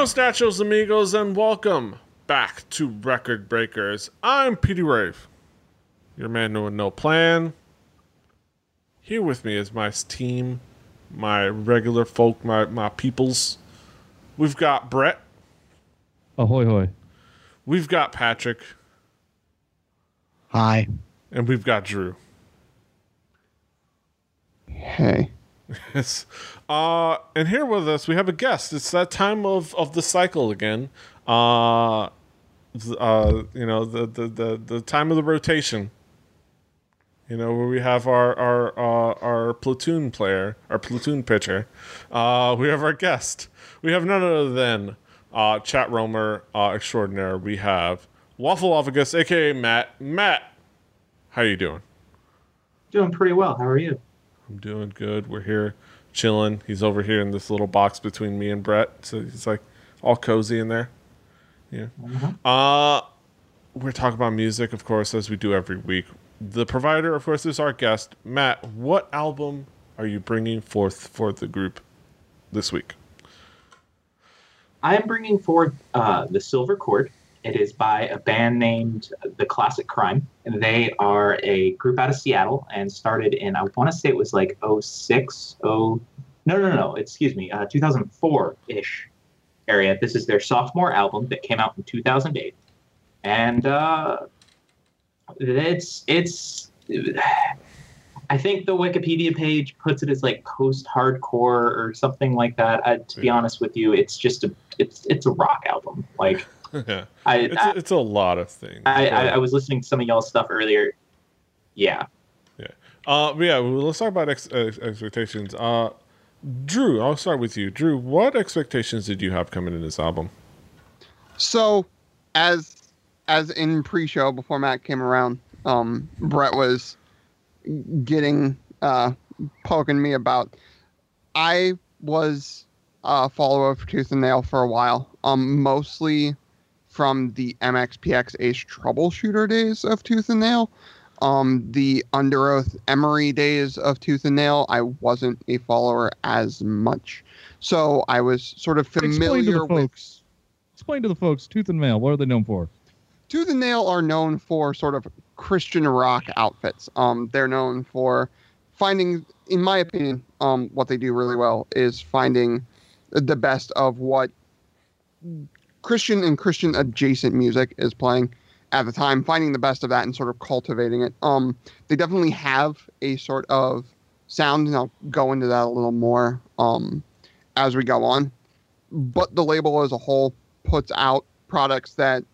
Buenos nachos, amigos, and welcome back to Record Breakers. I'm Petey Rave, your man with no plan. Here with me is my team, my regular folk, my, my peoples. We've got Brett, Ahoy hoy. we've got Patrick, Hi. and we've got Drew. Hey. Yes. Uh, and here with us, we have a guest. It's that time of, of the cycle again. Uh, uh, you know, the, the, the, the time of the rotation. You know, where we have our our uh, our platoon player, our platoon pitcher. Uh, we have our guest. We have none other than uh, chat roamer uh, extraordinaire. We have Waffle Offagus, aka Matt. Matt, how are you doing? Doing pretty well. How are you? I'm doing good. We're here chilling. He's over here in this little box between me and Brett. So he's like all cozy in there. Yeah. Uh we're talking about music, of course, as we do every week. The provider, of course, is our guest. Matt, what album are you bringing forth for the group this week? I am bringing forth uh, the Silver Cord. It is by a band named The Classic Crime, and they are a group out of Seattle and started in I want to say it was like 06, 0 no no no, excuse me, uh, 2004 ish area. This is their sophomore album that came out in 2008, and uh, it's it's. I think the Wikipedia page puts it as like post-hardcore or something like that. Uh, to be honest with you, it's just a it's it's a rock album. Like. I It's, I, it's a lot of things. I, I, I was listening to some of y'all's stuff earlier. Yeah, Uh, yeah, well, let's talk about ex- ex- expectations. Uh, Drew, I'll start with you. Drew, what expectations did you have coming in this album? So, as as in pre-show before Matt came around, um, Brett was getting uh, poking me about. I was a follower of Tooth and Nail for a while, um, mostly from the MXPX Ace Troubleshooter days of Tooth and Nail. Um, the Underoath Emery days of Tooth and Nail, I wasn't a follower as much. So I was sort of familiar Explain to the with folks. Explain to the folks, Tooth and Nail, what are they known for? Tooth and Nail are known for sort of Christian rock outfits. Um, they're known for finding, in my opinion, um, what they do really well is finding the best of what Christian and Christian adjacent music is playing at the time, finding the best of that and sort of cultivating it. Um, they definitely have a sort of sound, and I'll go into that a little more um, as we go on. But the label as a whole puts out products that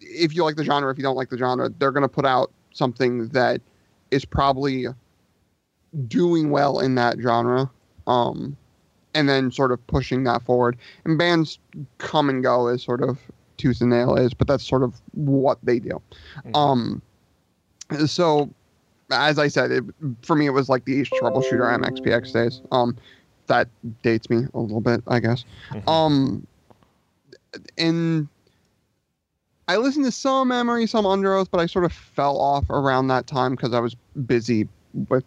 if you like the genre, if you don't like the genre, they're going to put out something that is probably doing well in that genre, um, and then sort of pushing that forward. And bands come and go as sort of Tooth and Nail is, but that's sort of what they do. Mhm. Um, so, as I said, it, for me, it was like the Ace Troubleshooter MXPX days. Um, that dates me a little bit, I guess. Mhm. Um, and I listened to some Emery, some Underoath, but I sort of fell off around that time because I was busy with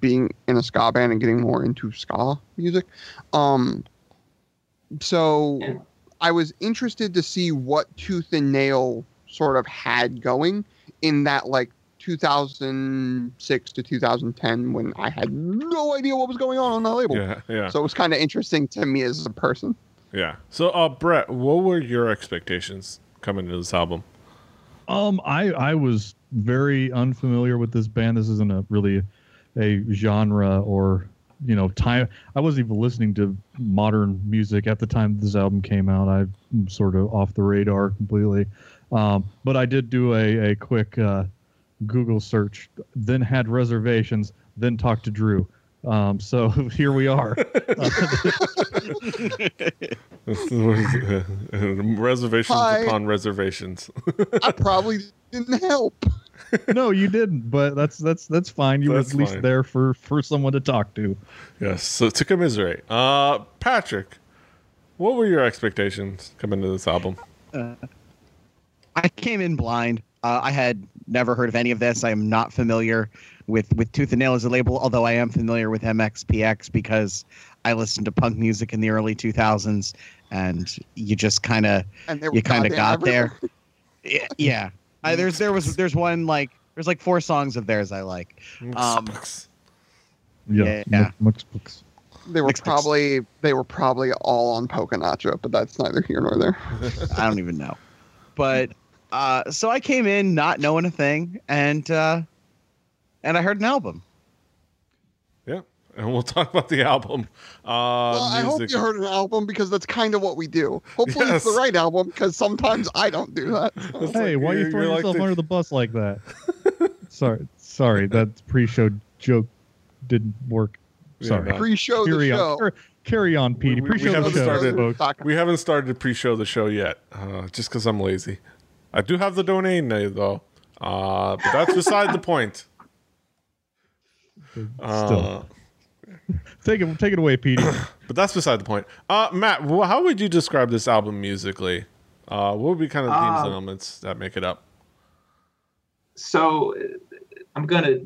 being in a ska band and getting more into ska music. Um, so Yeah. I was interested to see what Tooth and Nail sort of had going in that like 2006 to 2010 when I had no idea what was going on on that label. Yeah, yeah, So it was kind of interesting to me as a person. yeah. So, uh, Brett, what were your expectations coming into this album? Um, I I was very unfamiliar with this band. This isn't a really a genre or you know time. I wasn't even listening to modern music at the time this album came out. I'm sort of off the radar completely. Um, but I did do a a quick uh, Google search, then had reservations, then talked to Drew. Um, so here we are. reservations Hi. upon reservations. I probably didn't help. no, you didn't, but that's that's that's fine. You were at least fine. there for for someone to talk to. yes. So to commiserate, uh, Patrick, what were your expectations coming to this album? I came in blind. Uh, I had never heard of any of this. I am not familiar with with Tooth and Nail as a label, although I am familiar with MXPX because I listened to punk music in the early 2000s, and you just kind of And they were you kind of got everywhere. there. yeah, yeah. I, there's there was there's one like there's like four songs of theirs I like. Um, Yeah. Yeah. Mux- Mux- They were Mixed mix. probably they were probably all on Poconacho, but that's neither here nor there. I don't even know. But uh, so I came in not knowing a thing, and uh, and I heard an album. Yeah, and we'll talk about the album. Uh, well, I hope you heard an album because that's kind of what we do. Hopefully, it's the right album because sometimes I don't do that. It's Hey, like why are you're- throwing you're like yourself the- under the bus like that? sorry, sorry, that pre-show joke didn't work. Sorry. no. Pre-show the carry show. on, car- carry on, Petey. We- we Pre-show haven't show, started- folks. We haven't started to pre-show the show yet, uh, just because I'm lazy. I do have the domain name though, uh, but that's beside the point. Uh, Still, take it, take it away, Petey. but that's beside the point. Uh, Matt, wh- how would you describe this album musically? Uh, what would be kind of the themes and Um, elements that make it up? so uh, i'm gonna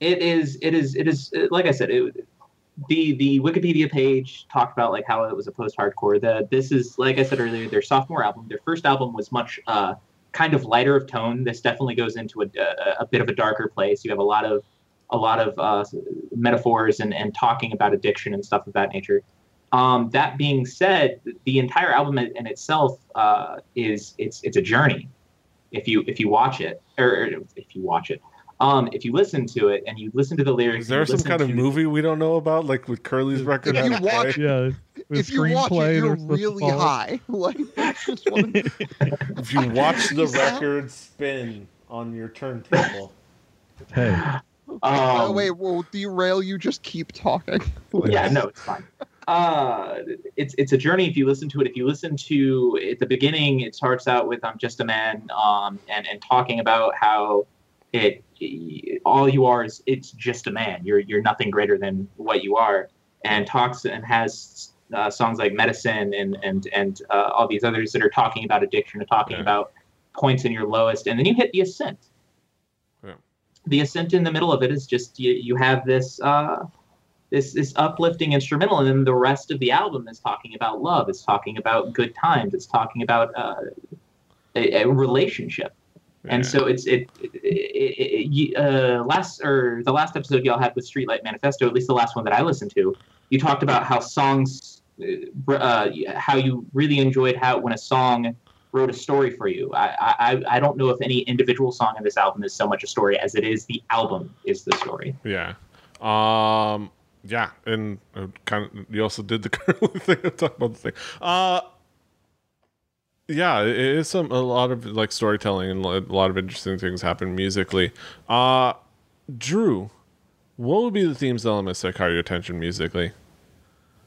it is it is it is uh, like i said it, the the wikipedia page talked about like how it was a post-hardcore the this is like i said earlier their sophomore album their first album was much uh kind of lighter of tone this definitely goes into a, a, a bit of a darker place you have a lot of a lot of uh, metaphors and, and talking about addiction and stuff of that nature um, that being said the entire album in in itself uh, is it's it's a journey if you if you watch it or if you watch it um if you listen to it and you listen to the lyrics Is there some kind of to- movie we don't know about, like with Curly's record? If you watch- Yeah. if you watch screenplay it, you're they're supposed to really high. Like that's just if you watch the record spin on your turntable. Hey, By the um, way, we'll derail you. Just keep talking. yeah no it's fine uh it's it's a journey if you listen to it if you listen to at the beginning it starts out with i'm just a man um and and talking about how it all you are is it's just a man you're you're nothing greater than what you are and talks and has uh, songs like medicine and and and uh, all these others that are talking about addiction and talking Yeah. about points in your lowest and then you hit the ascent Yeah. The ascent in the middle of it is just you, you have this uh this this uplifting instrumental and then the rest of the album is talking about love it's talking about good times it's talking about uh, a, a relationship. And so it's it, it, it, it uh, last or the last episode y'all had with Streetlight Manifesto, at least the last one that I listened to, you talked about how songs, uh, uh, how you really enjoyed how when a song wrote a story for you. I, I I don't know if any individual song in this album is so much a story as it is the album is the story. Yeah. Um. Yeah, and uh, kind of. You also did the curly thing. Talk about the thing. Uh. Yeah, it it is some a lot of like storytelling and a lot of interesting things happen musically. Uh, Drew, what would be the themes elements that caught your attention musically?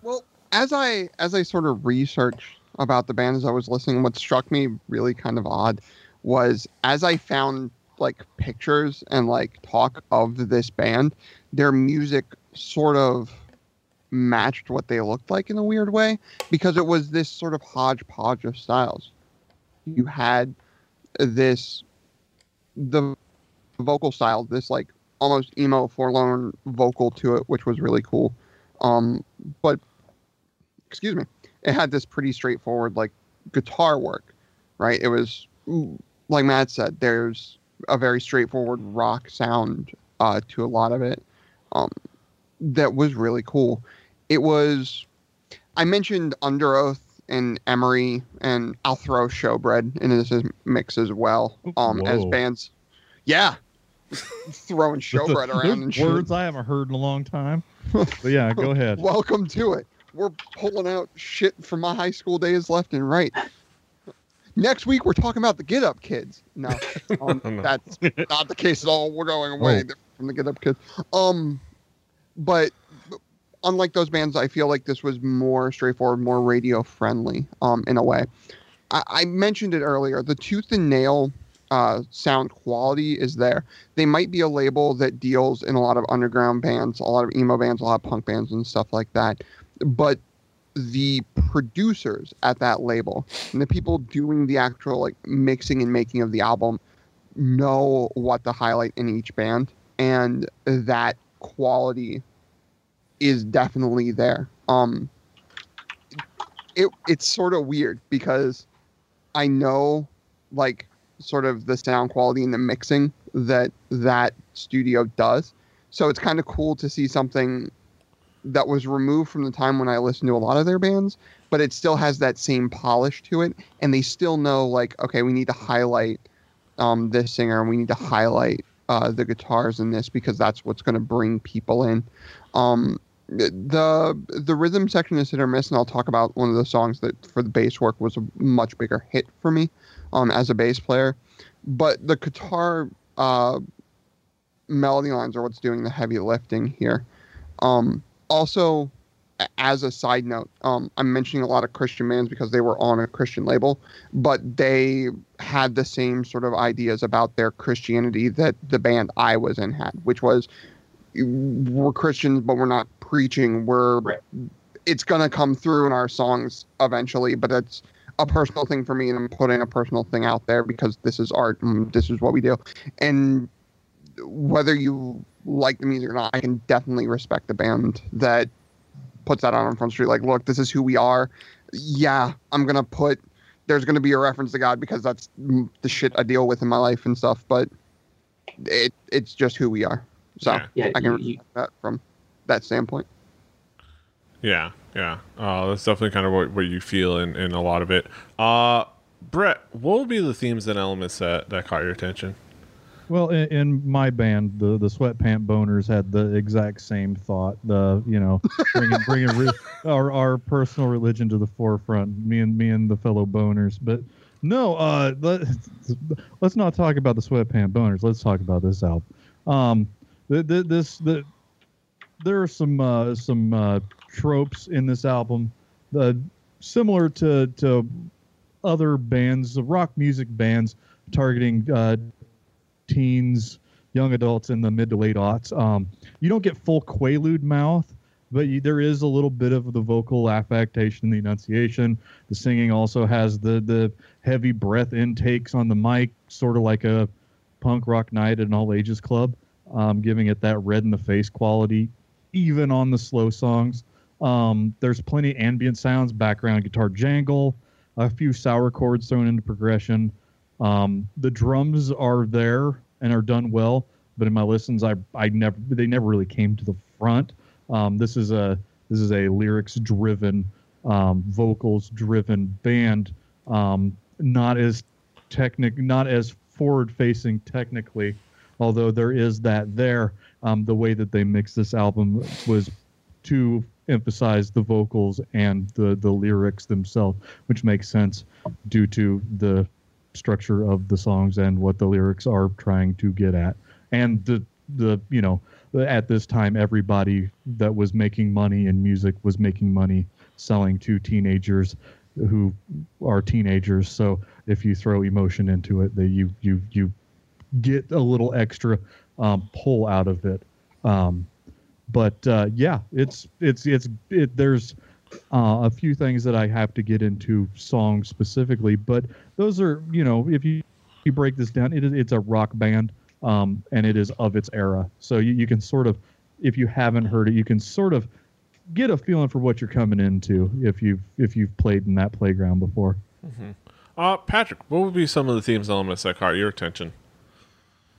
Well, as I as I sort of researched about the band as I was listening, what struck me really kind of odd was as I found like pictures and like talk of this band, their music sort of matched what they looked like in a weird way because it was this sort of hodgepodge of styles. You had this the vocal style, this like almost emo forlorn vocal to it, which was really cool. Um, but excuse me, it had this pretty straightforward like guitar work, right? It was like Matt said, there's a very straightforward rock sound uh, to a lot of it. Um, that was really cool. It was. I mentioned Underoath and Emery, and I'll throw Showbread into this mix as well. Um, as bands, yeah, throwing Showbread around and shit. words I haven't heard in a long time. But yeah, go ahead. Welcome to it. We're pulling out shit from my high school days left and right. Next week we're talking about the Get Up Kids. No, um, No. that's not the case at all. We're going away Oh. from the Get Up Kids. Um, but unlike those bands, I feel like this was more straightforward, more radio friendly. Um, in a way, I, I mentioned it earlier. The Tooth and Nail uh, sound quality is there. They might be a label that deals in a lot of underground bands, a lot of emo bands, a lot of punk bands, and stuff like that. But the producers at that label and the people doing the actual like mixing and making of the album know what to highlight in each band, and that quality is definitely there. Um, it it's sort of weird because I know like sort of the sound quality and the mixing that that studio does. So it's kind of cool to see something that was removed from the time when I listened to a lot of their bands, but it still has that same polish to it, and they still know like, okay, we need to highlight um, this singer, and we need to highlight uh, the guitars in this because that's what's going to bring people in. Um, the the rhythm section is hit or miss, and I'll talk about one of the songs that for the bass work was a much bigger hit for me um, as a bass player. But the guitar uh, melody lines are what's doing the heavy lifting here. Um, also, as a side note, um, I'm mentioning a lot of Christian bands because they were on a Christian label, but they had the same sort of ideas about their Christianity that the band I was in had, which was we're Christians, but we're not preaching. We're Right. it's gonna come through in our songs eventually, but it's a personal thing for me, and I'm putting a personal thing out there because this is art and this is what we do. And whether you like the music or not, I can definitely respect the band that puts that out on Front Street. Like, look, this is who we are. Yeah, I'm gonna put. There's gonna be a reference to God because that's the shit I deal with in my life and stuff. But it it's just who we are. So Yeah. Yeah, I can you- respect you- that from that standpoint. Yeah, yeah. Uh, that's definitely kind of what, what you feel in, in a lot of it. Uh, Brett, what would be the themes and elements that, that caught your attention? Well, in, in my band, the the sweatpant boners had the exact same thought. The you know bringing bringing re- our our personal religion to the forefront. Me and me and the fellow boners. But no, uh, let, let's not talk about the sweatpant boners. Let's talk about this album. Um, the, the, this the there are some uh, some uh, tropes in this album, uh, similar to to other bands, the rock music bands targeting uh, teens, young adults in the mid to late aughts. Um, you don't get full Quaalude mouth, but you, there is a little bit of the vocal affectation, the enunciation. The singing also has the the heavy breath intakes on the mic, sort of like a punk rock night at an all ages club, um, giving it that red in the face quality, even on the slow songs. Um, there's plenty ambient sounds, background guitar jangle, a few sour chords thrown into progression. Um, the drums are there and are done well, but in my listens, I I never they never really came to the front. Um, this is a this is a lyrics driven, um, vocals driven band. Um, not as technic, not as forward facing technically, although there is that there. Um, the way that they mixed this album was to emphasize the vocals and the the lyrics themselves, which makes sense due to the structure of the songs and what the lyrics are trying to get at. And the the you know at this time everybody that was making money in music was making money selling to teenagers who are teenagers. So if you throw emotion into it that you you you get a little extra um, pull out of it. Um, but uh, yeah it's it's it's it, there's uh, a few things that I have to get into songs specifically, but those are you know if you you break this down, it is it's a rock band, um, and it is of its era. So you, you can sort of, if you haven't heard it, you can sort of get a feeling for what you're coming into if you've if you've played in that playground before. Uh, Patrick, what would be some of the themes elements that caught your attention?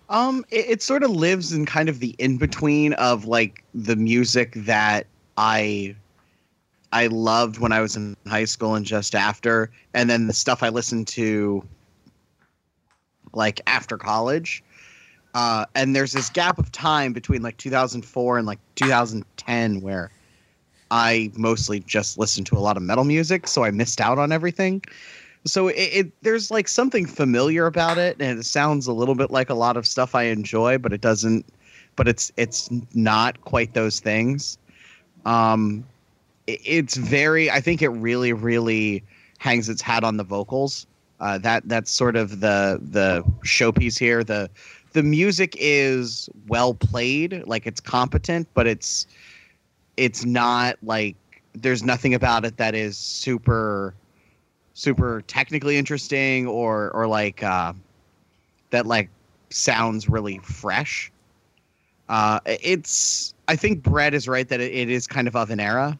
Um, it, it sort of lives in kind of the in between of like the music that I I loved when I was in high school and just after, and then the stuff I listened to like after college. Uh, and there's this gap of time between like 2004 and like 2010 where I mostly just listened to a lot of metal music, so I missed out on everything. So it, it there's like something familiar about it, and it sounds a little bit like a lot of stuff I enjoy, but it doesn't. But it's it's not quite those things. Um, it's very. I think it really really hangs its hat on the vocals. Uh, that that's sort of the the showpiece here. The the music is well played, like it's competent, but it's it's not like there's nothing about it that is super super technically interesting or or like uh, that like sounds really fresh. Uh, it's I think Brett is right that it, it is kind of of an era,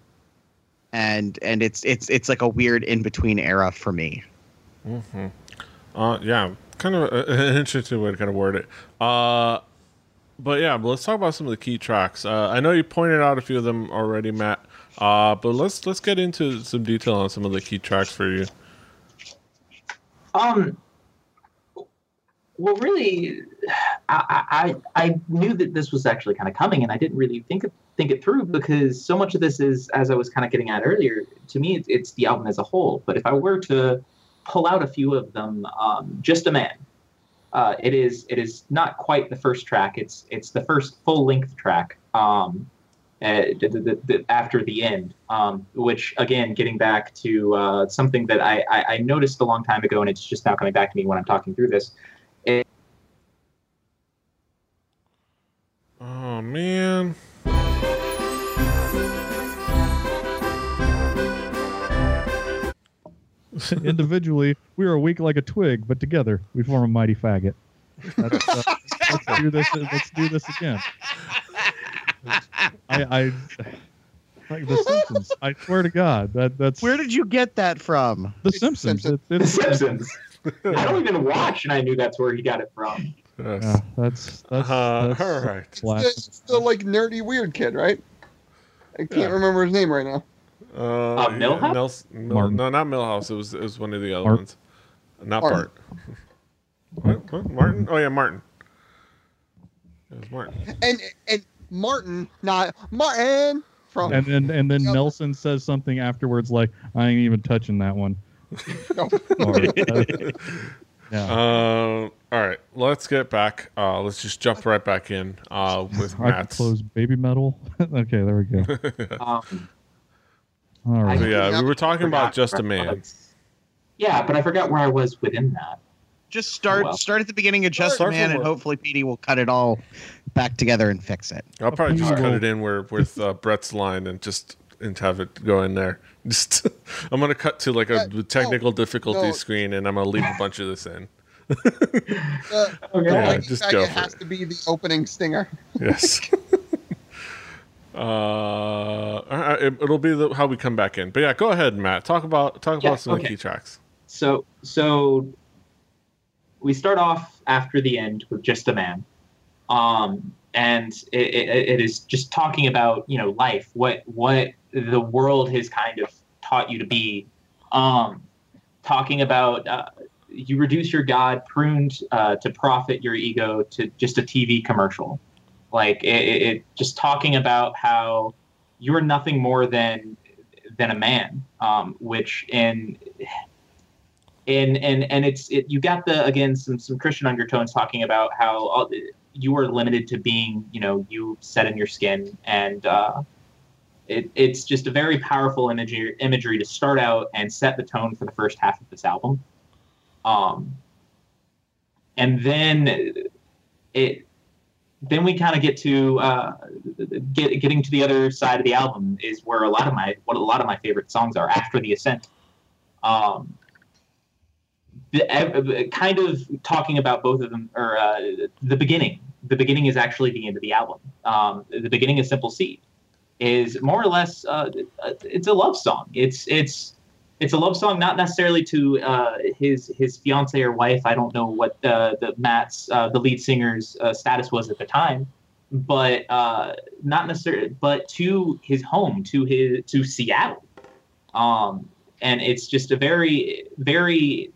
and and it's it's it's like a weird in between era for me. Mm-hmm. Uh, yeah, kind of an interesting way to kind of word it. Uh, but yeah, but let's talk about some of the key tracks. Uh, I know you pointed out a few of them already, Matt. Uh, but let's let's get into some detail on some of the key tracks for you. Um. Well, really, I, I I knew that this was actually kind of coming, and I didn't really think it, think it through because so much of this is, as I was kind of getting at earlier, to me, it's, it's the album as a whole. But if I were to pull out a few of them, um, "Just a Man," uh, it is it is not quite the first track. It's it's the first full length track. Um, uh, the, the, the, after the end, um, which again, getting back to uh, something that I, I, I, noticed a long time ago, and it's just now coming back to me when I'm talking through this. It, oh man. Individually, we are weak like a twig, but together we form a mighty faggot. Uh, let's do this. Let's do this again. I, I like The Simpsons. I swear to God, that that's where did you get that from? The Simpsons. It, it, the Simpsons. I don't even watch, and I knew that's where he got it from. Yes. Yeah, that's that's, uh, that's all right. It's the, it's the, like nerdy weird kid, right? I can't yeah. remember his name right now. Uh, uh Milhouse? Yeah, Nels, Mil, no, not Milhouse. It was it was one of the other Art. ones. Not Bart. what? what? Martin? Oh yeah, Martin. It was Martin. And and Martin, not Martin. From and then and then Nelson says something afterwards like, "I ain't even touching that one." uh, yeah. Uh, all right, let's get back. Uh, let's just jump right back in uh, with Matt's. Close baby metal. okay, there we go. um, all right. So, yeah, we were talking about just a man. Yeah, but I forgot where I was within that. Just start oh, well. start at the beginning of Just start a Man, and hopefully Petey will cut it all back together and fix it. I'll probably just cut it in where with uh, Brett's line and just and have it go in there. Just I'm gonna cut to like a uh, technical no, difficulty no. screen, and I'm gonna leave a bunch of this in. uh, okay, yeah, just go. It has it. to be the opening stinger. Yes. Uh, it, will be the, how we come back in. But yeah, go ahead, Matt. Talk about talk yeah, about some okay. of the key tracks. So so we start off after the end with just a man, um, and it, it, it is just talking about you know life, what what the world has kind of taught you to be, um, talking about. Uh, you reduce your God, pruned uh, to profit your ego to just a TV commercial. Like it, it, just talking about how you're nothing more than than a man, um, which in and and and it's it, you got the again some some Christian undertones talking about how all, you are limited to being you know you set in your skin. And uh, it, it's just a very powerful imagery imagery to start out and set the tone for the first half of this album. Um and then it then we kind of get to uh, get, getting to the other side of the album is where a lot of my what a lot of my favorite songs are after the ascent um, the, kind of talking about both of them, or uh, the beginning. The beginning is actually the end of the album. Um, the beginning of Simple Seed is more or less uh, it's a love song. It's it's it's a love song, not necessarily to uh, his his fiance or wife. I don't know what the the Matt's uh, the lead singer's uh, status was at the time, but uh, not necessarily, but to his home, to his to Seattle. Um, and it's just a very very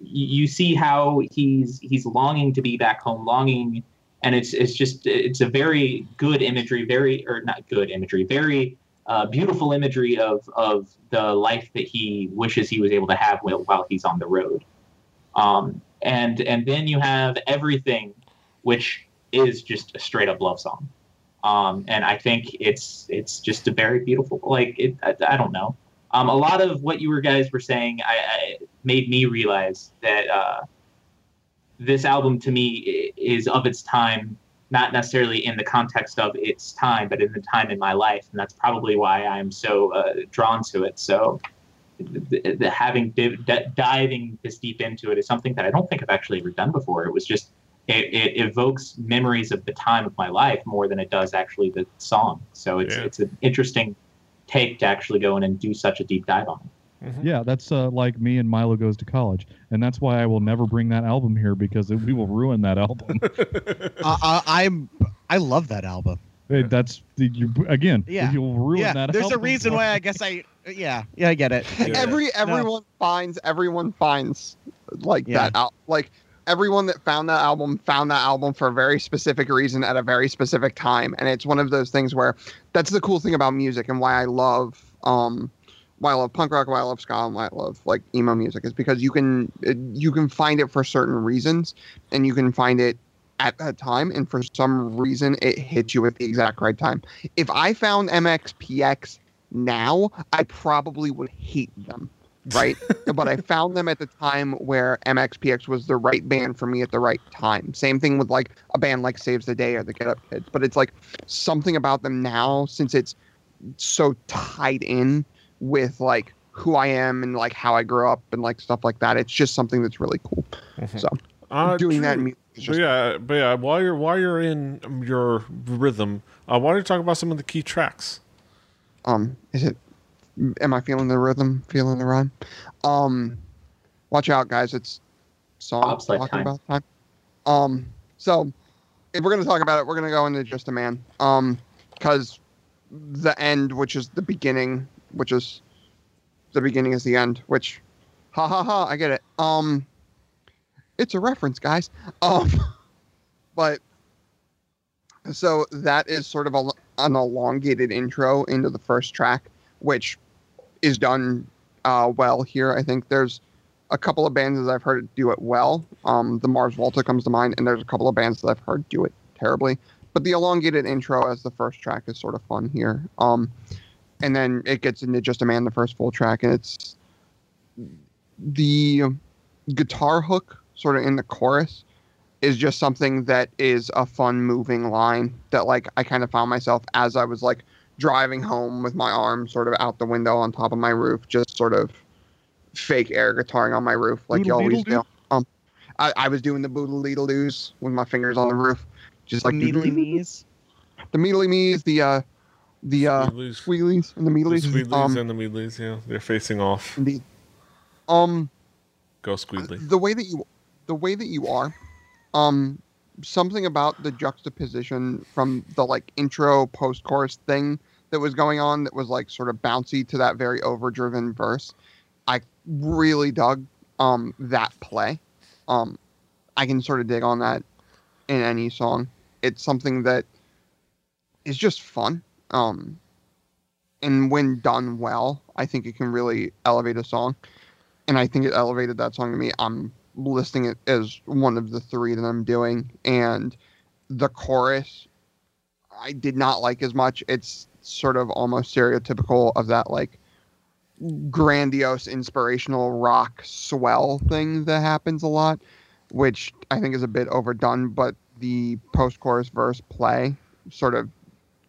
you see how he's he's longing to be back home longing and it's it's just it's a very good imagery very or not good imagery very uh, beautiful imagery of of the life that he wishes he was able to have while, while he's on the road. Um, and and then you have everything which is just a straight up love song. Um, and i think it's it's just a very beautiful like it I, I don't know. Um, a lot of what you guys were saying I, I made me realize that uh, this album to me is of its time, not necessarily in the context of its time, but in the time in my life, and that's probably why I'm so uh, drawn to it. So, the, the having div- d- diving this deep into it is something that I don't think I've actually ever done before. It was just it, it evokes memories of the time of my life more than it does actually the song. So it's Yeah. it's an interesting take to actually go in and do such a deep dive on. it. Mhm. Yeah, that's uh, like me and Milo goes to college, and that's why I will never bring that album here because it, we will ruin that album. Uh, I, I'm I love that album. Hey, that's you again. Yeah. you'll ruin yeah, that. there's a reason why I guess I yeah yeah I get it. I get it. Every everyone finds everyone finds like Yeah. that out like everyone that found that album found that album for a very specific reason at a very specific time and it's one of those things where that's the cool thing about music and why I love um why I love punk rock, why I love ska, and why I love like emo music is because you can you can find it for certain reasons, and you can find it at that time, and for some reason it hits you at the exact right time. If I found MXPX now, I probably would hate them, right? but I found them at the time where MXPX was the right band for me at the right time. Same thing with like a band like Saves the Day or the Get Up Kids, but it's like something about them now since it's so tied in with like who I am and like how I grew up and like stuff like that. It's just something that's really cool. So Uh, doing that in true. music is But yeah, but yeah, while you're while you're in your rhythm, uh, why don't you talk about some of the key tracks? um is it am I feeling the rhythm, feeling the rhyme? Um watch out guys, it's song Bobsled talking time. about time. Um so if we're gonna talk about it, we're gonna go into just a man. Um because the end, which is the beginning, which is the beginning is the end, which ha ha ha, I get it. Um it's a reference, guys. Um but so that is sort of a, an elongated intro into the first track, which is done uh, well here. I think there's a couple of bands that I've heard do it well. Um, the Mars Volta comes to mind, and there's a couple of bands that I've heard do it terribly. But the elongated intro as the first track is sort of fun here. Um, and then it gets into Just a Man, the first full track, and it's the guitar hook sort of in the chorus is just something that is a fun moving line that like I kind of found myself as I was like driving home with my arm sort of out the window on top of my roof, just sort of fake air guitaring on my roof like you always do. Um, I, I was doing the boodle leedle doos with my fingers on the roof, just like the needly knees. the meedly me's, the uh, the uh, Sweetlies. squealies and the the meedlies. Um, and the Meadleys, yeah, they're facing off. indeed. Um, Go Squeedly. the way that you the way that you are um something about the juxtaposition from the like intro post chorus thing that was going on that was like sort of bouncy to that very overdriven verse i really dug um that play um i can sort of dig on that in any song it's something that is just fun um and when done well i think it can really elevate a song and I think it elevated that song to me. I'm listing it as one of the three that I'm doing, and the chorus I did not like as much. It's sort of almost stereotypical of that like grandiose inspirational rock swell thing that happens a lot, which I think is a bit overdone. But the post-chorus verse play sort of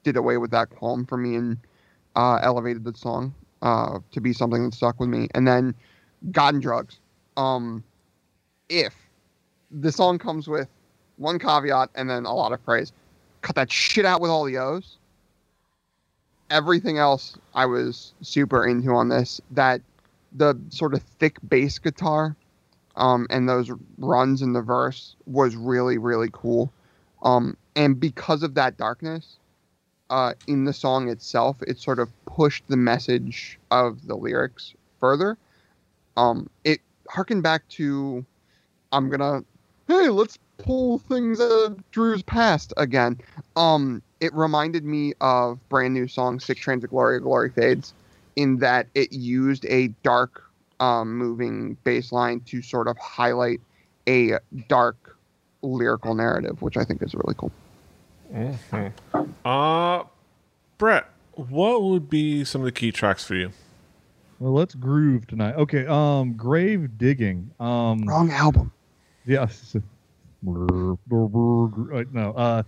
did away with that qualm for me and uh, elevated the song uh, to be something that stuck with me. And then and Drugs. Um, if the song comes with one caveat and then a lot of praise, cut that shit out with all the O's. Everything else I was super into on this. That the sort of thick bass guitar um, and those runs in the verse was really, really cool. Um, and because of that darkness, uh, in the song itself, it sort of pushed the message of the lyrics further. Um, it harkened back to, I'm gonna, hey, let's pull things out of Drew's past again. Um, it reminded me of brand new song Sic Transit Gloria, Glory Fades, in that it used a dark, um, moving bass line to sort of highlight a dark lyrical narrative, which I think is really cool. Uh, Brett, what would be some of the key tracks for you? Well, let's groove tonight. Okay. Um, grave digging. Um, Wrong album. yeah. No. Uh,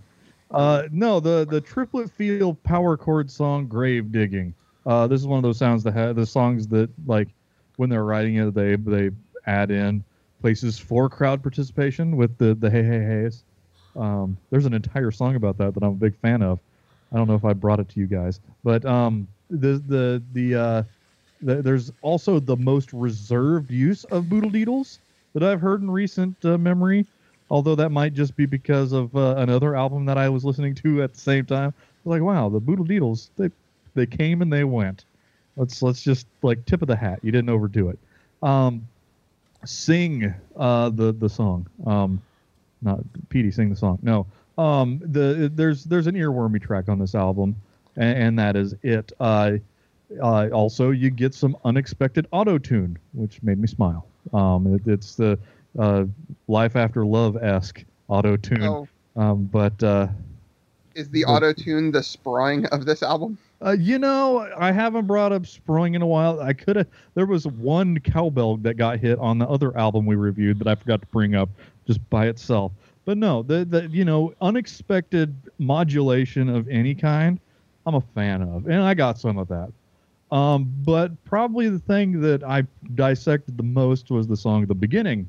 uh, no. The the triplet feel power chord song "Grave Digging." Uh, this is one of those sounds that have the songs that like when they're writing it, they they add in places for crowd participation with the the hey hey heys. Um, there's an entire song about that that I'm a big fan of. I don't know if I brought it to you guys, but um, the the the, uh, the there's also the most reserved use of boodle deedles that I've heard in recent uh, memory. Although that might just be because of uh, another album that I was listening to at the same time. Like, wow, the boodle deedles they they came and they went. Let's let's just like tip of the hat. You didn't overdo it. Um, sing uh, the the song. Um, not Petey sing the song. No. Um, the there's there's an earwormy track on this album, and, and that is it. Uh, uh, also, you get some unexpected auto tune, which made me smile. Um, it, it's the uh, Life After Love esque auto tune, Oh, um, but uh, is the auto tune the sprawling of this album? Uh, you know, I haven't brought up Sproing in a while. I could have. There was one cowbell that got hit on the other album we reviewed that I forgot to bring up just by itself. But no, the the you know unexpected modulation of any kind, I'm a fan of, and I got some of that. Um, but probably the thing that I dissected the most was the song the beginning.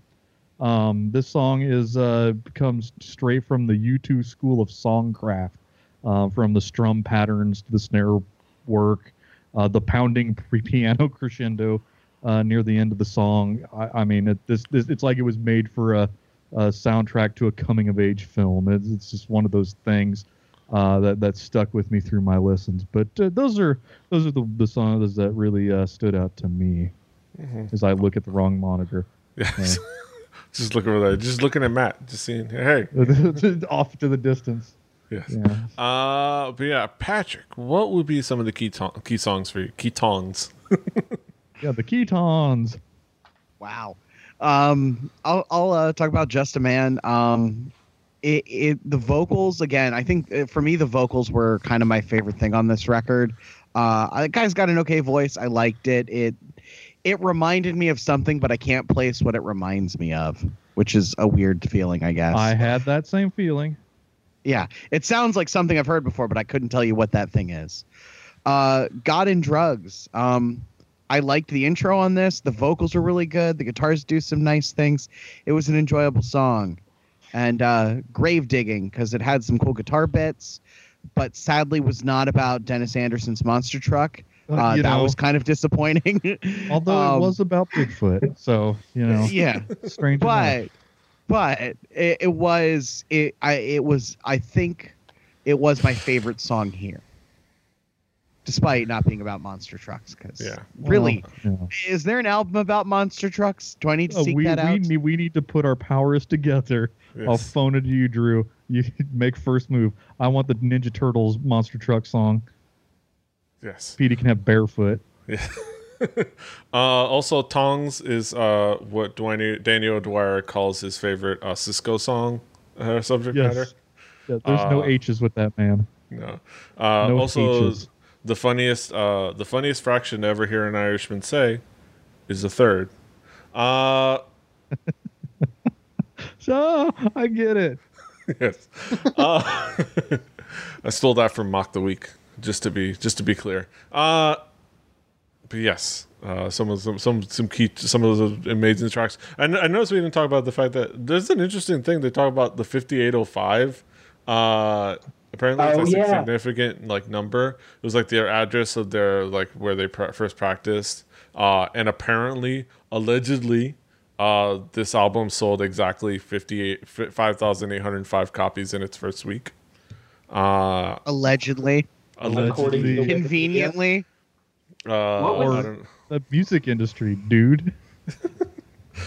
Um, this song is uh, comes straight from the U2 school of songcraft uh, from the strum patterns to the snare work, uh, the pounding piano crescendo uh, near the end of the song. I, I mean, it, this, this it's like it was made for a, a soundtrack to a coming of age film. It's, it's just one of those things uh, that that stuck with me through my listens. But uh, those are those are the, the songs that really uh, stood out to me Mhm. as I look at the wrong monitor. Yes. just looking over there. Just looking at Matt. Just seeing. Hey. Off to the distance. Yes. Yeah. Uh, but yeah, Patrick, what would be some of the key to- key songs for you? Key tongs. Yeah, the Ketons. Wow. Um, I'll I'll uh, talk about Just a Man. Um, it, it the vocals again. I think uh, for me the vocals were kind of my favorite thing on this record. Uh, the guy's got an okay voice. I liked it. It it reminded me of something, but I can't place what it reminds me of, which is a weird feeling, I guess. I had that same feeling. Yeah, it sounds like something I've heard before, but I couldn't tell you what that thing is. Uh, God and Drugs. Um, I liked the intro on this. The vocals were really good. The guitars do some nice things. It was an enjoyable song. And uh, Grave Digging, because it had some cool guitar bits, but sadly was not about Dennis Anderson's monster truck. Uh, that know, was kind of disappointing. although um, it was about Bigfoot, so you know, yeah. strange. enough. but but it, it was it I it was I think it was my favorite song here, despite not being about monster trucks. Because Yeah. really, Well, is there an album about monster trucks? Do I need to yeah. Uh, seek we that we out? need we need to put our powers together. I'll phone it to you, Drew. You make first move. I want the Ninja Turtles monster truck song. Yes. Petey can have barefoot. Yeah. uh, also, Tongs is uh, what Dwayne, Daniel Dwyer calls his favorite uh, Sisqo song uh, subject Yes. matter. Yeah, there's no Uh, H's with that man. No. Uh, No also, H's. The funniest, uh, the funniest fraction to ever hear an Irishman say is the third. Uh, So I get it. yes. Uh, I stole that from Mock the Week, just to be just to be clear. Uh, but yes, uh, some of some some some key some of those amazing tracks. I, kn- I noticed we didn't talk about the fact that there's an interesting thing they talk about the 5805. Uh, apparently, it's Oh, like a significant like number. It was like their address of their like where they pra- first practiced. Uh, and apparently, allegedly, uh, this album sold exactly 58 5,805 copies in its first week. Uh, Allegedly, According to the Allegedly. conveniently. uh, What was- The music industry, dude.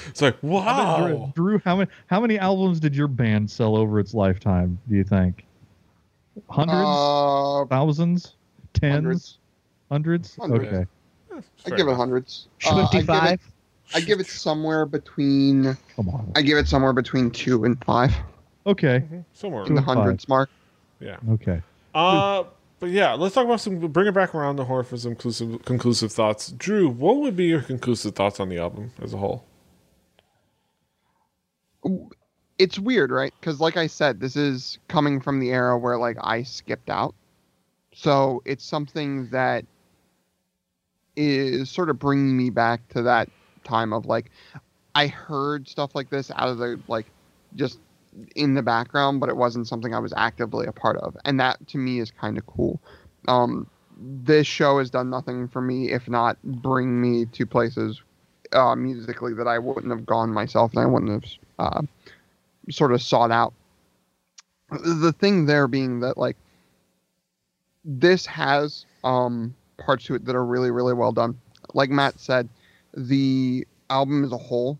it's like Drew, wow. Drew, how many how many albums did your band sell over its lifetime? Do you think? Hundreds, Uh, thousands, tens, hundreds? Hundreds. Okay. I give it hundreds. Uh, I give it- Fifty-five. I give it somewhere between. Come on. I give it somewhere between two and five Okay. Somewhere. in the and five. hundreds mark. Yeah. Okay. Uh, but yeah, let's talk about some. Bring it back around the horn for some conclusive, conclusive thoughts. Drew, what would be your conclusive thoughts on the album as a whole? It's weird, right? Because like I said, this is coming from the era where like I skipped out, so it's something that is sort of bringing me back to that time of like I heard stuff like this out of the like just in the background, but it wasn't something I was actively a part of, and that to me is kind of cool. Um, this show has done nothing for me if not bring me to places uh, musically that I wouldn't have gone myself and I wouldn't have uh, sort of sought out. The thing there being that like this has um, parts to it that are really really well done. Like Matt said, the album as a whole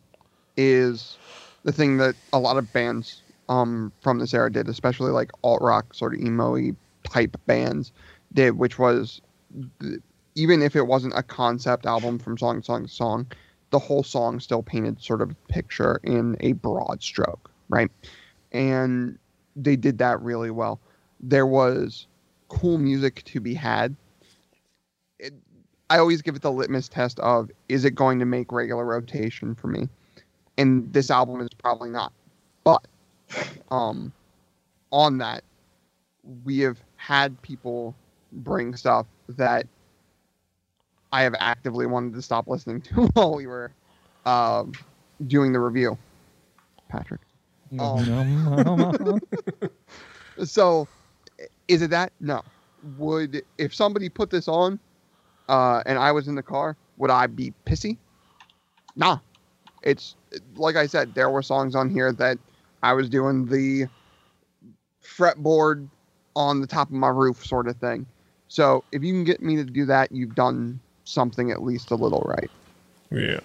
is the thing that a lot of bands um, from this era did, especially like alt rock sort of emo type bands did, which was even if it wasn't a concept album from song to song to song, the whole song still painted sort of a picture in a broad stroke, right? And they did that really well. There was cool music to be had. It, I always give it the litmus test of is it going to make regular rotation for me? And this album is probably not. But um on that, we have had people bring stuff that I have actively wanted to stop listening to while we were um, doing the review. Patrick. Um, so, is it that? No. Would if somebody put this on, uh, and I was in the car, would I be pissy? Nah. It's like I said, there were songs on here that I was doing the fretboard on the top of my roof sort of thing. So if you can get me to do that, you've done something at least a little right. Yeah.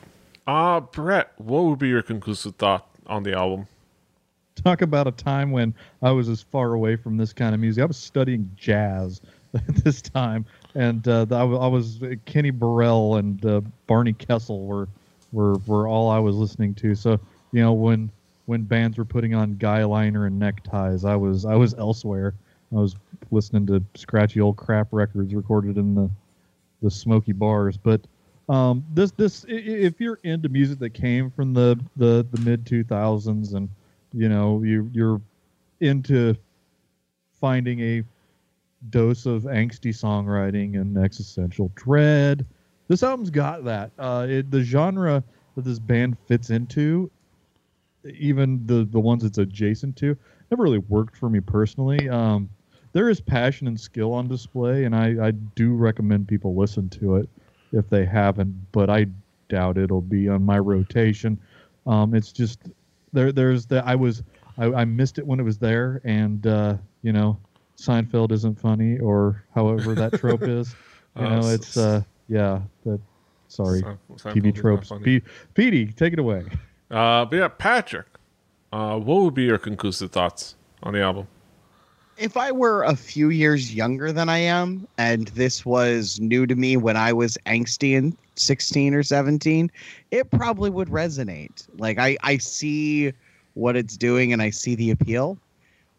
Uh Brett, what would be your conclusive thought on the album? Talk about a time when I was as far away from this kind of music. I was studying jazz at this time, and uh, was Kenny Burrell and uh, Barney Kessel were were were all I was listening to. So you know when when bands were putting on guy liner and neckties, I was I was elsewhere. I was listening to scratchy old crap records recorded in the the smoky bars. But um, this this if you're into music that came from the the, the mid 2000s and you know you you're into finding a dose of angsty songwriting and existential dread. This album's got that. Uh, it, the genre that this band fits into, even the the ones it's adjacent to, never really worked for me personally. Um, there is passion and skill on display, and I, I do recommend people listen to it if they haven't, but I doubt it'll be on my rotation. Um, it's just there. There's the I was I, I missed it when it was there, and uh, you know Seinfeld isn't funny, or however that trope is. You know, uh, it's uh, yeah. That sorry, Seinfeld TV tropes. P- Petey, take it away. Uh, but yeah, Patrick, uh, what would be your conclusive thoughts on the album? If I were a few years younger than I am, and this was new to me when I was angsty and 16 or 17, it probably would resonate. Like I, I see what it's doing and I see the appeal.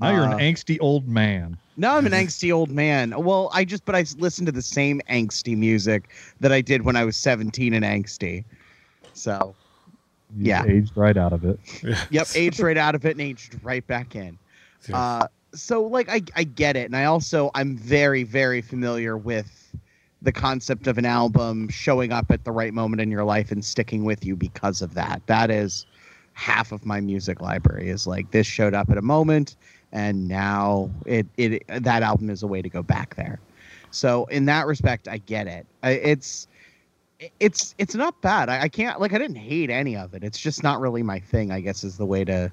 Now you're an uh, angsty old man. Now I'm an angsty old man. Well, I just but I listen to the same angsty music that I did when I was 17 and angsty. So, you yeah, aged right out of it. yep, aged right out of it and aged right back in. Uh, so like I I get it, and I also I'm very very familiar with the concept of an album showing up at the right moment in your life and sticking with you because of that. That is half of my music library is like this showed up at a moment and now it it that album is a way to go back there. So in that respect, I get it. It's it's it's not bad. I, I can't like I didn't hate any of it. It's just not really my thing. I guess is the way to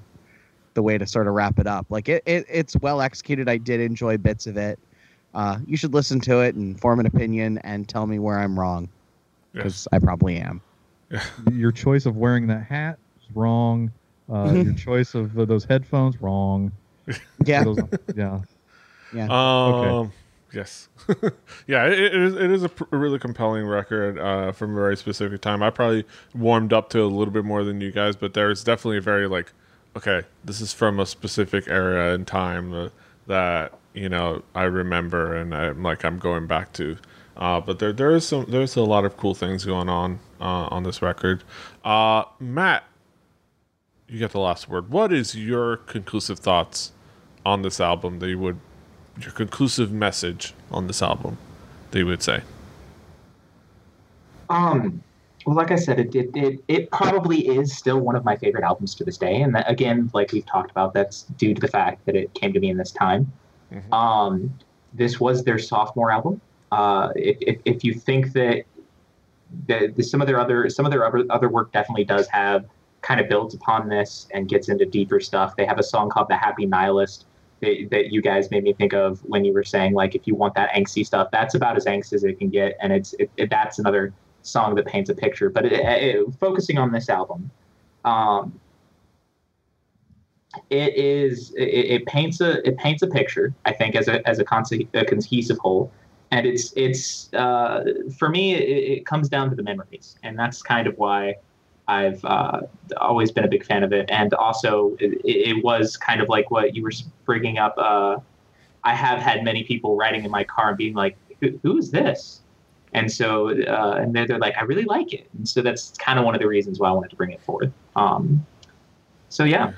the way to sort of wrap it up. Like it, it it's well executed. I did enjoy bits of it. Uh, you should listen to it and form an opinion and tell me where I'm wrong, because yes. I probably am. Your choice of wearing that hat is wrong. Uh, mm-hmm. Your choice of uh, those headphones wrong. Yeah. Those, yeah. Yeah. Um, okay. Yes. yeah, it, it is, it is a, pr- a really compelling record uh, from a very specific time. I probably warmed up to a little bit more than you guys, but there's definitely a very like okay, this is from a specific era and time uh, that you know I remember, and I'm like I'm going back to. Uh, but there there is some there's a lot of cool things going on uh, on this record. Uh, Matt, you get the last word. What is your conclusive thoughts on this album that you would your conclusive message on this album that you would say? Um, Well, like I said, it, it it it probably is still one of my favorite albums to this day, and that, again, like we've talked about, that's due to the fact that it came to me in this time. Mhm. Um, this was their sophomore album. Uh, if, if, if you think that the, the, some of their other some of their other, other work definitely does have kind of builds upon this and gets into deeper stuff. They have a song called "The Happy Nihilist" that, that you guys made me think of when you were saying like if you want that angsty stuff, that's about as angsty as it can get, and it's it, it, that's another song that paints a picture. But it, it, focusing on this album, um, it is it, it paints a it paints a picture. I think as a as a, conce- a cohesive whole, and it's it's uh, for me it, it comes down to the memories, and that's kind of why. I've uh, always been a big fan of it, and also it, was kind of like what you were bringing up. Uh, I have had many people riding in my car and being like, "Who, who is this?" And so, uh, and they're, they're like, "I really like it," and so that's kind of one of the reasons why I wanted to bring it forward. Um, so yeah,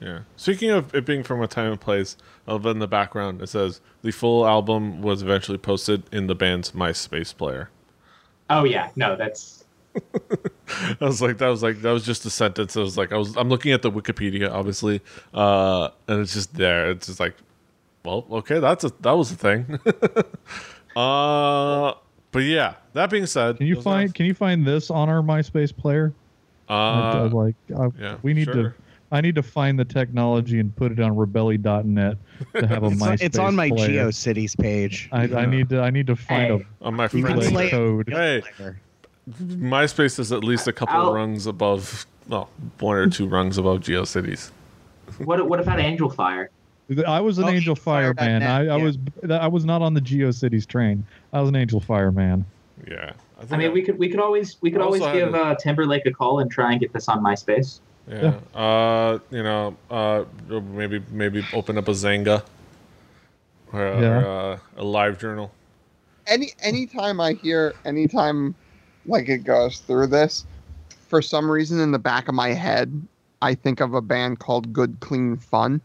Yeah. Speaking of it being from a time and place, of in the background it says the full album was eventually posted in the band's MySpace player. oh yeah, no, that's I was like, that was like that was just a sentence. I was like, I was I'm looking at the Wikipedia, obviously, uh, and it's just there. It's just like, well, okay, that's a that was a thing. uh, but yeah. That being said, Can you those find Can you find this on our MySpace player? are- I- I Uh, like, I, yeah, we need sure. to. I need to find the technology and put it on rebelli.net to have a It's, on- MySpace. it's on my player. GeoCities page. I, Yeah. I need to. I need to find Hey. on my You can friend's code. Hey, MySpace is at least a couple I'll- rungs above, well, one or two rungs above GeoCities. what what about Angel Fire? A. I was an Oh, Angel Fire man. I, I yeah. was. I was not on the GeoCities train. I was an Angel Fire man. Yeah, think I mean, we could we could always we could always give a- uh, Timberlake a call and try and get this on MySpace. Yeah. Uh, you know, uh, maybe maybe open up a Xanga or, a- Yeah. or uh, a live journal. any anytime I hear anytime like it goes through this, for some reason in the back of my head, I think of a band called Good Clean Fun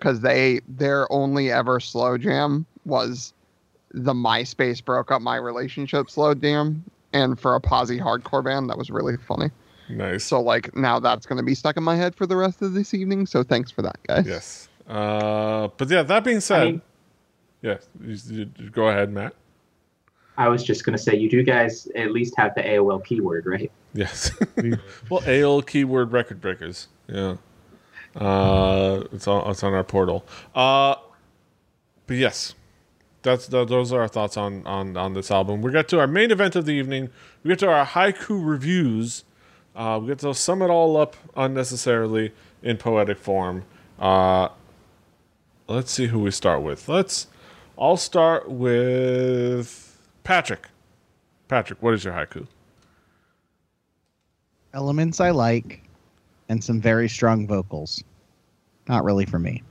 because they their only ever slow jam was the MySpace broke up my relationship slow jam, and for a posi hardcore band that was really funny. Nice. So like now that's going to be stuck in my head for the rest of this evening. So thanks for that, guys. yes. Uh, but yeah, that being said, I mean, yeah, you, you- you go ahead, Matt. I was just gonna say you do guys at least have the AOL keyword, right? Yes. Well, AOL keyword record breakers. Yeah. Uh, it's on it's on our portal. Uh, but yes, that's th- those are our thoughts on on on this album. We get to our main event of the evening. We get to our haiku reviews. Uh, we get to sum it all up unnecessarily in poetic form. Uh, let's see who we start with. Let's. I'll start with Patrick. Patrick, what is your haiku? Elements I like, and some very strong vocals. Not really for me.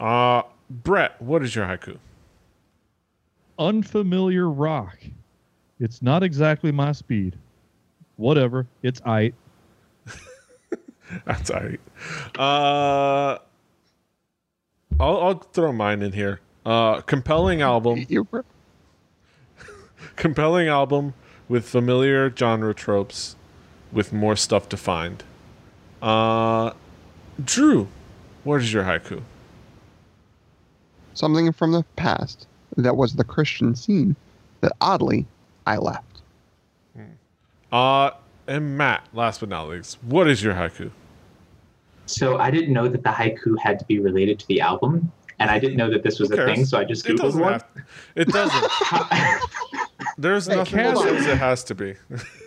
Uh, Brett, what is your haiku? Unfamiliar rock. It's not exactly my speed. Whatever. It's I. That's all right. Uh, I'll, I'll throw mine in here. Uh, compelling album, compelling album with familiar genre tropes, with more stuff to find. Uh, Drew, what is your haiku? something from the past that was the Christian scene that oddly I left. Uh, and Matt, last but not least, what is your haiku? So I didn't know that the haiku had to be related to the album, and I didn't know that this was a thing. So I just It googled doesn't one. have. It doesn't. There's Hey, nothing that hold says it has to be.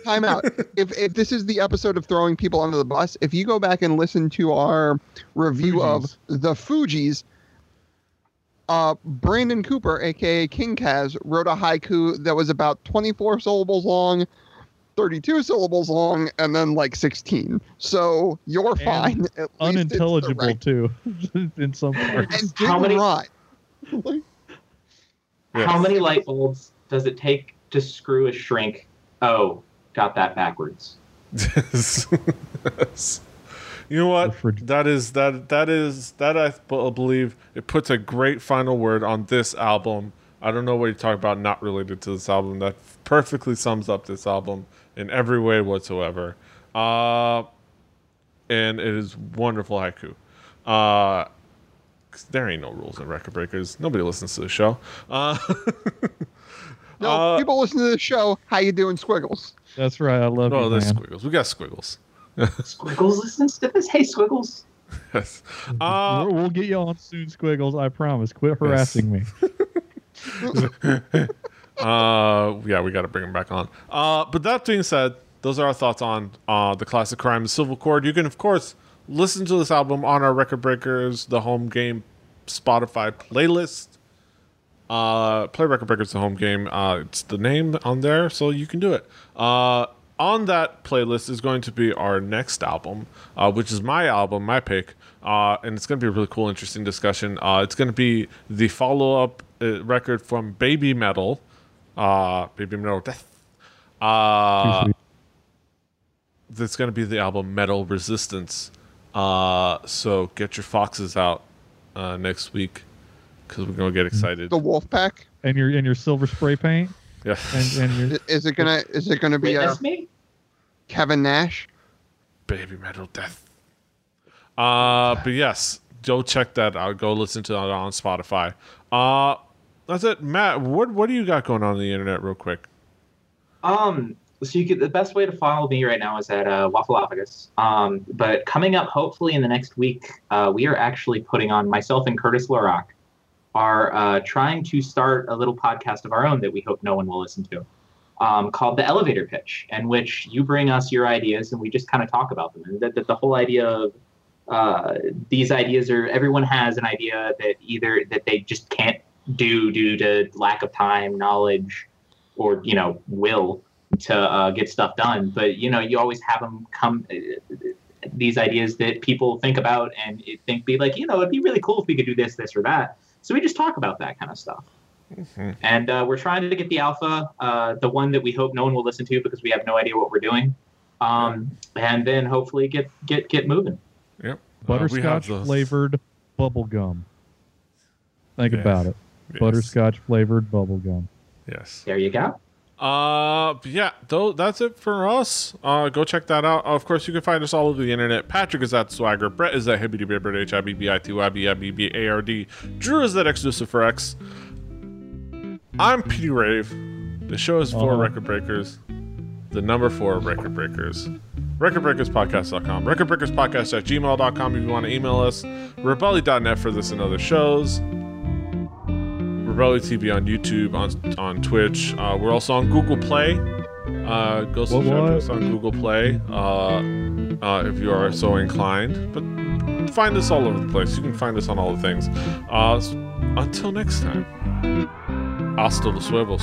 Time out. if if this is the episode of throwing people under the bus, if you go back and listen to our review Fugees. of the Fugees, uh, Brandon Cooper, aka King Kaz, wrote a haiku that was about 24 syllables long, 32 syllables long, and then like 16. So you're fine. At least it's Unintelligible right- too, in some parts. And How didn't many- rhyme. Yes. How many light bulbs does it take to screw a shrink? Oh, got that backwards. Yes. Yes. You know what? That is that that is that I b- believe it puts a great final word on this album. I don't know what you talk about not related to this album. That perfectly sums up this album in every way whatsoever. Uh, and it is wonderful haiku. Uh, 'cause there ain't no rules in Record Breakers. Nobody listens to the show. Uh, No, Uh, people listen to the show. How you doing, Squiggles? That's right. I love oh, you, there's man. squiggles. We got squiggles. Squiggles listens to this. Hey, Squiggles. Yes. Uh, We'll, we'll get you on soon, Squiggles. I promise. Quit harassing me. Uh, yeah, we got to bring him back on. Uh, but that being said, those are our thoughts on uh, the classic crime, the Silver Cord. You can, of course, listen to this album on our Record Breakers, the home game Spotify playlist. Uh, play Record Breakers, the home game. Uh, it's the name on there, so you can do it. Uh, on that playlist is going to be our next album, uh, which is my album, my pick. Uh, and it's going to be a really cool, interesting discussion. Uh, it's going to be the follow up uh, record from Baby Metal, uh, Baby Metal Death. Uh, that's going to be the album Metal Resistance. Uh, so get your foxes out uh, next week because we're going to get excited. The Wolfpack. and your and your silver spray paint Yeah. and, and your Is it gonna? Is it gonna be uh, me? Kevin Nash? Baby Metal Death. Uh, but yes, go check that out. Go listen to that on Spotify. Uh, that's it, Matt. What what do you got going on, on the internet, real quick? Um, so you could the best way to follow me right now is at uh, Waffleophagus. Um, but coming up, hopefully in the next week, uh, we are actually putting on myself and Curtis Lorock are uh, trying to start a little podcast of our own that we hope no one will listen to, um, called the Elevator Pitch, in which you bring us your ideas and we just kind of talk about them. And that, that the whole idea of uh, these ideas are everyone has an idea that either that they just can't do due to lack of time, knowledge, or you know will to uh, get stuff done. But you know you always have them come uh, these ideas that people think about and it think be like you know it'd be really cool if we could do this, this or that. So we just talk about that kind of stuff. Mhm. And uh, we're trying to get the alpha, uh, the one that we hope no one will listen to because we have no idea what we're doing. Um, and then hopefully get get get moving. Yep. Uh, we butterscotch those. flavored bubble gum. Think Yes. about it. Yes. Butterscotch flavored bubble gum. Yes. There you go. Uh, but yeah, though that's it for us. Uh, go check that out. of course, you can find us all over the internet. Patrick is at Swagger. Brett is at Hibbity Bibbard, H I B B I T Y B I B B A R D. Drew is at Exclusive for X. I'm Petey Rave. The show is for Uh-huh. Record Breakers. The number four Record Breakers. RecordBreakersPodcast.com. RecordBreakersPodcast at gmail.com if you want to email us. Rebelli.net for this and other shows. Rebelli TV on YouTube, on on Twitch. Uh, we're also on Google Play. Uh, go subscribe to what? us on Google Play uh, uh, if you are so inclined. But find us all over the place. You can find us on all the things. Uh, until next time, hasta los huevos.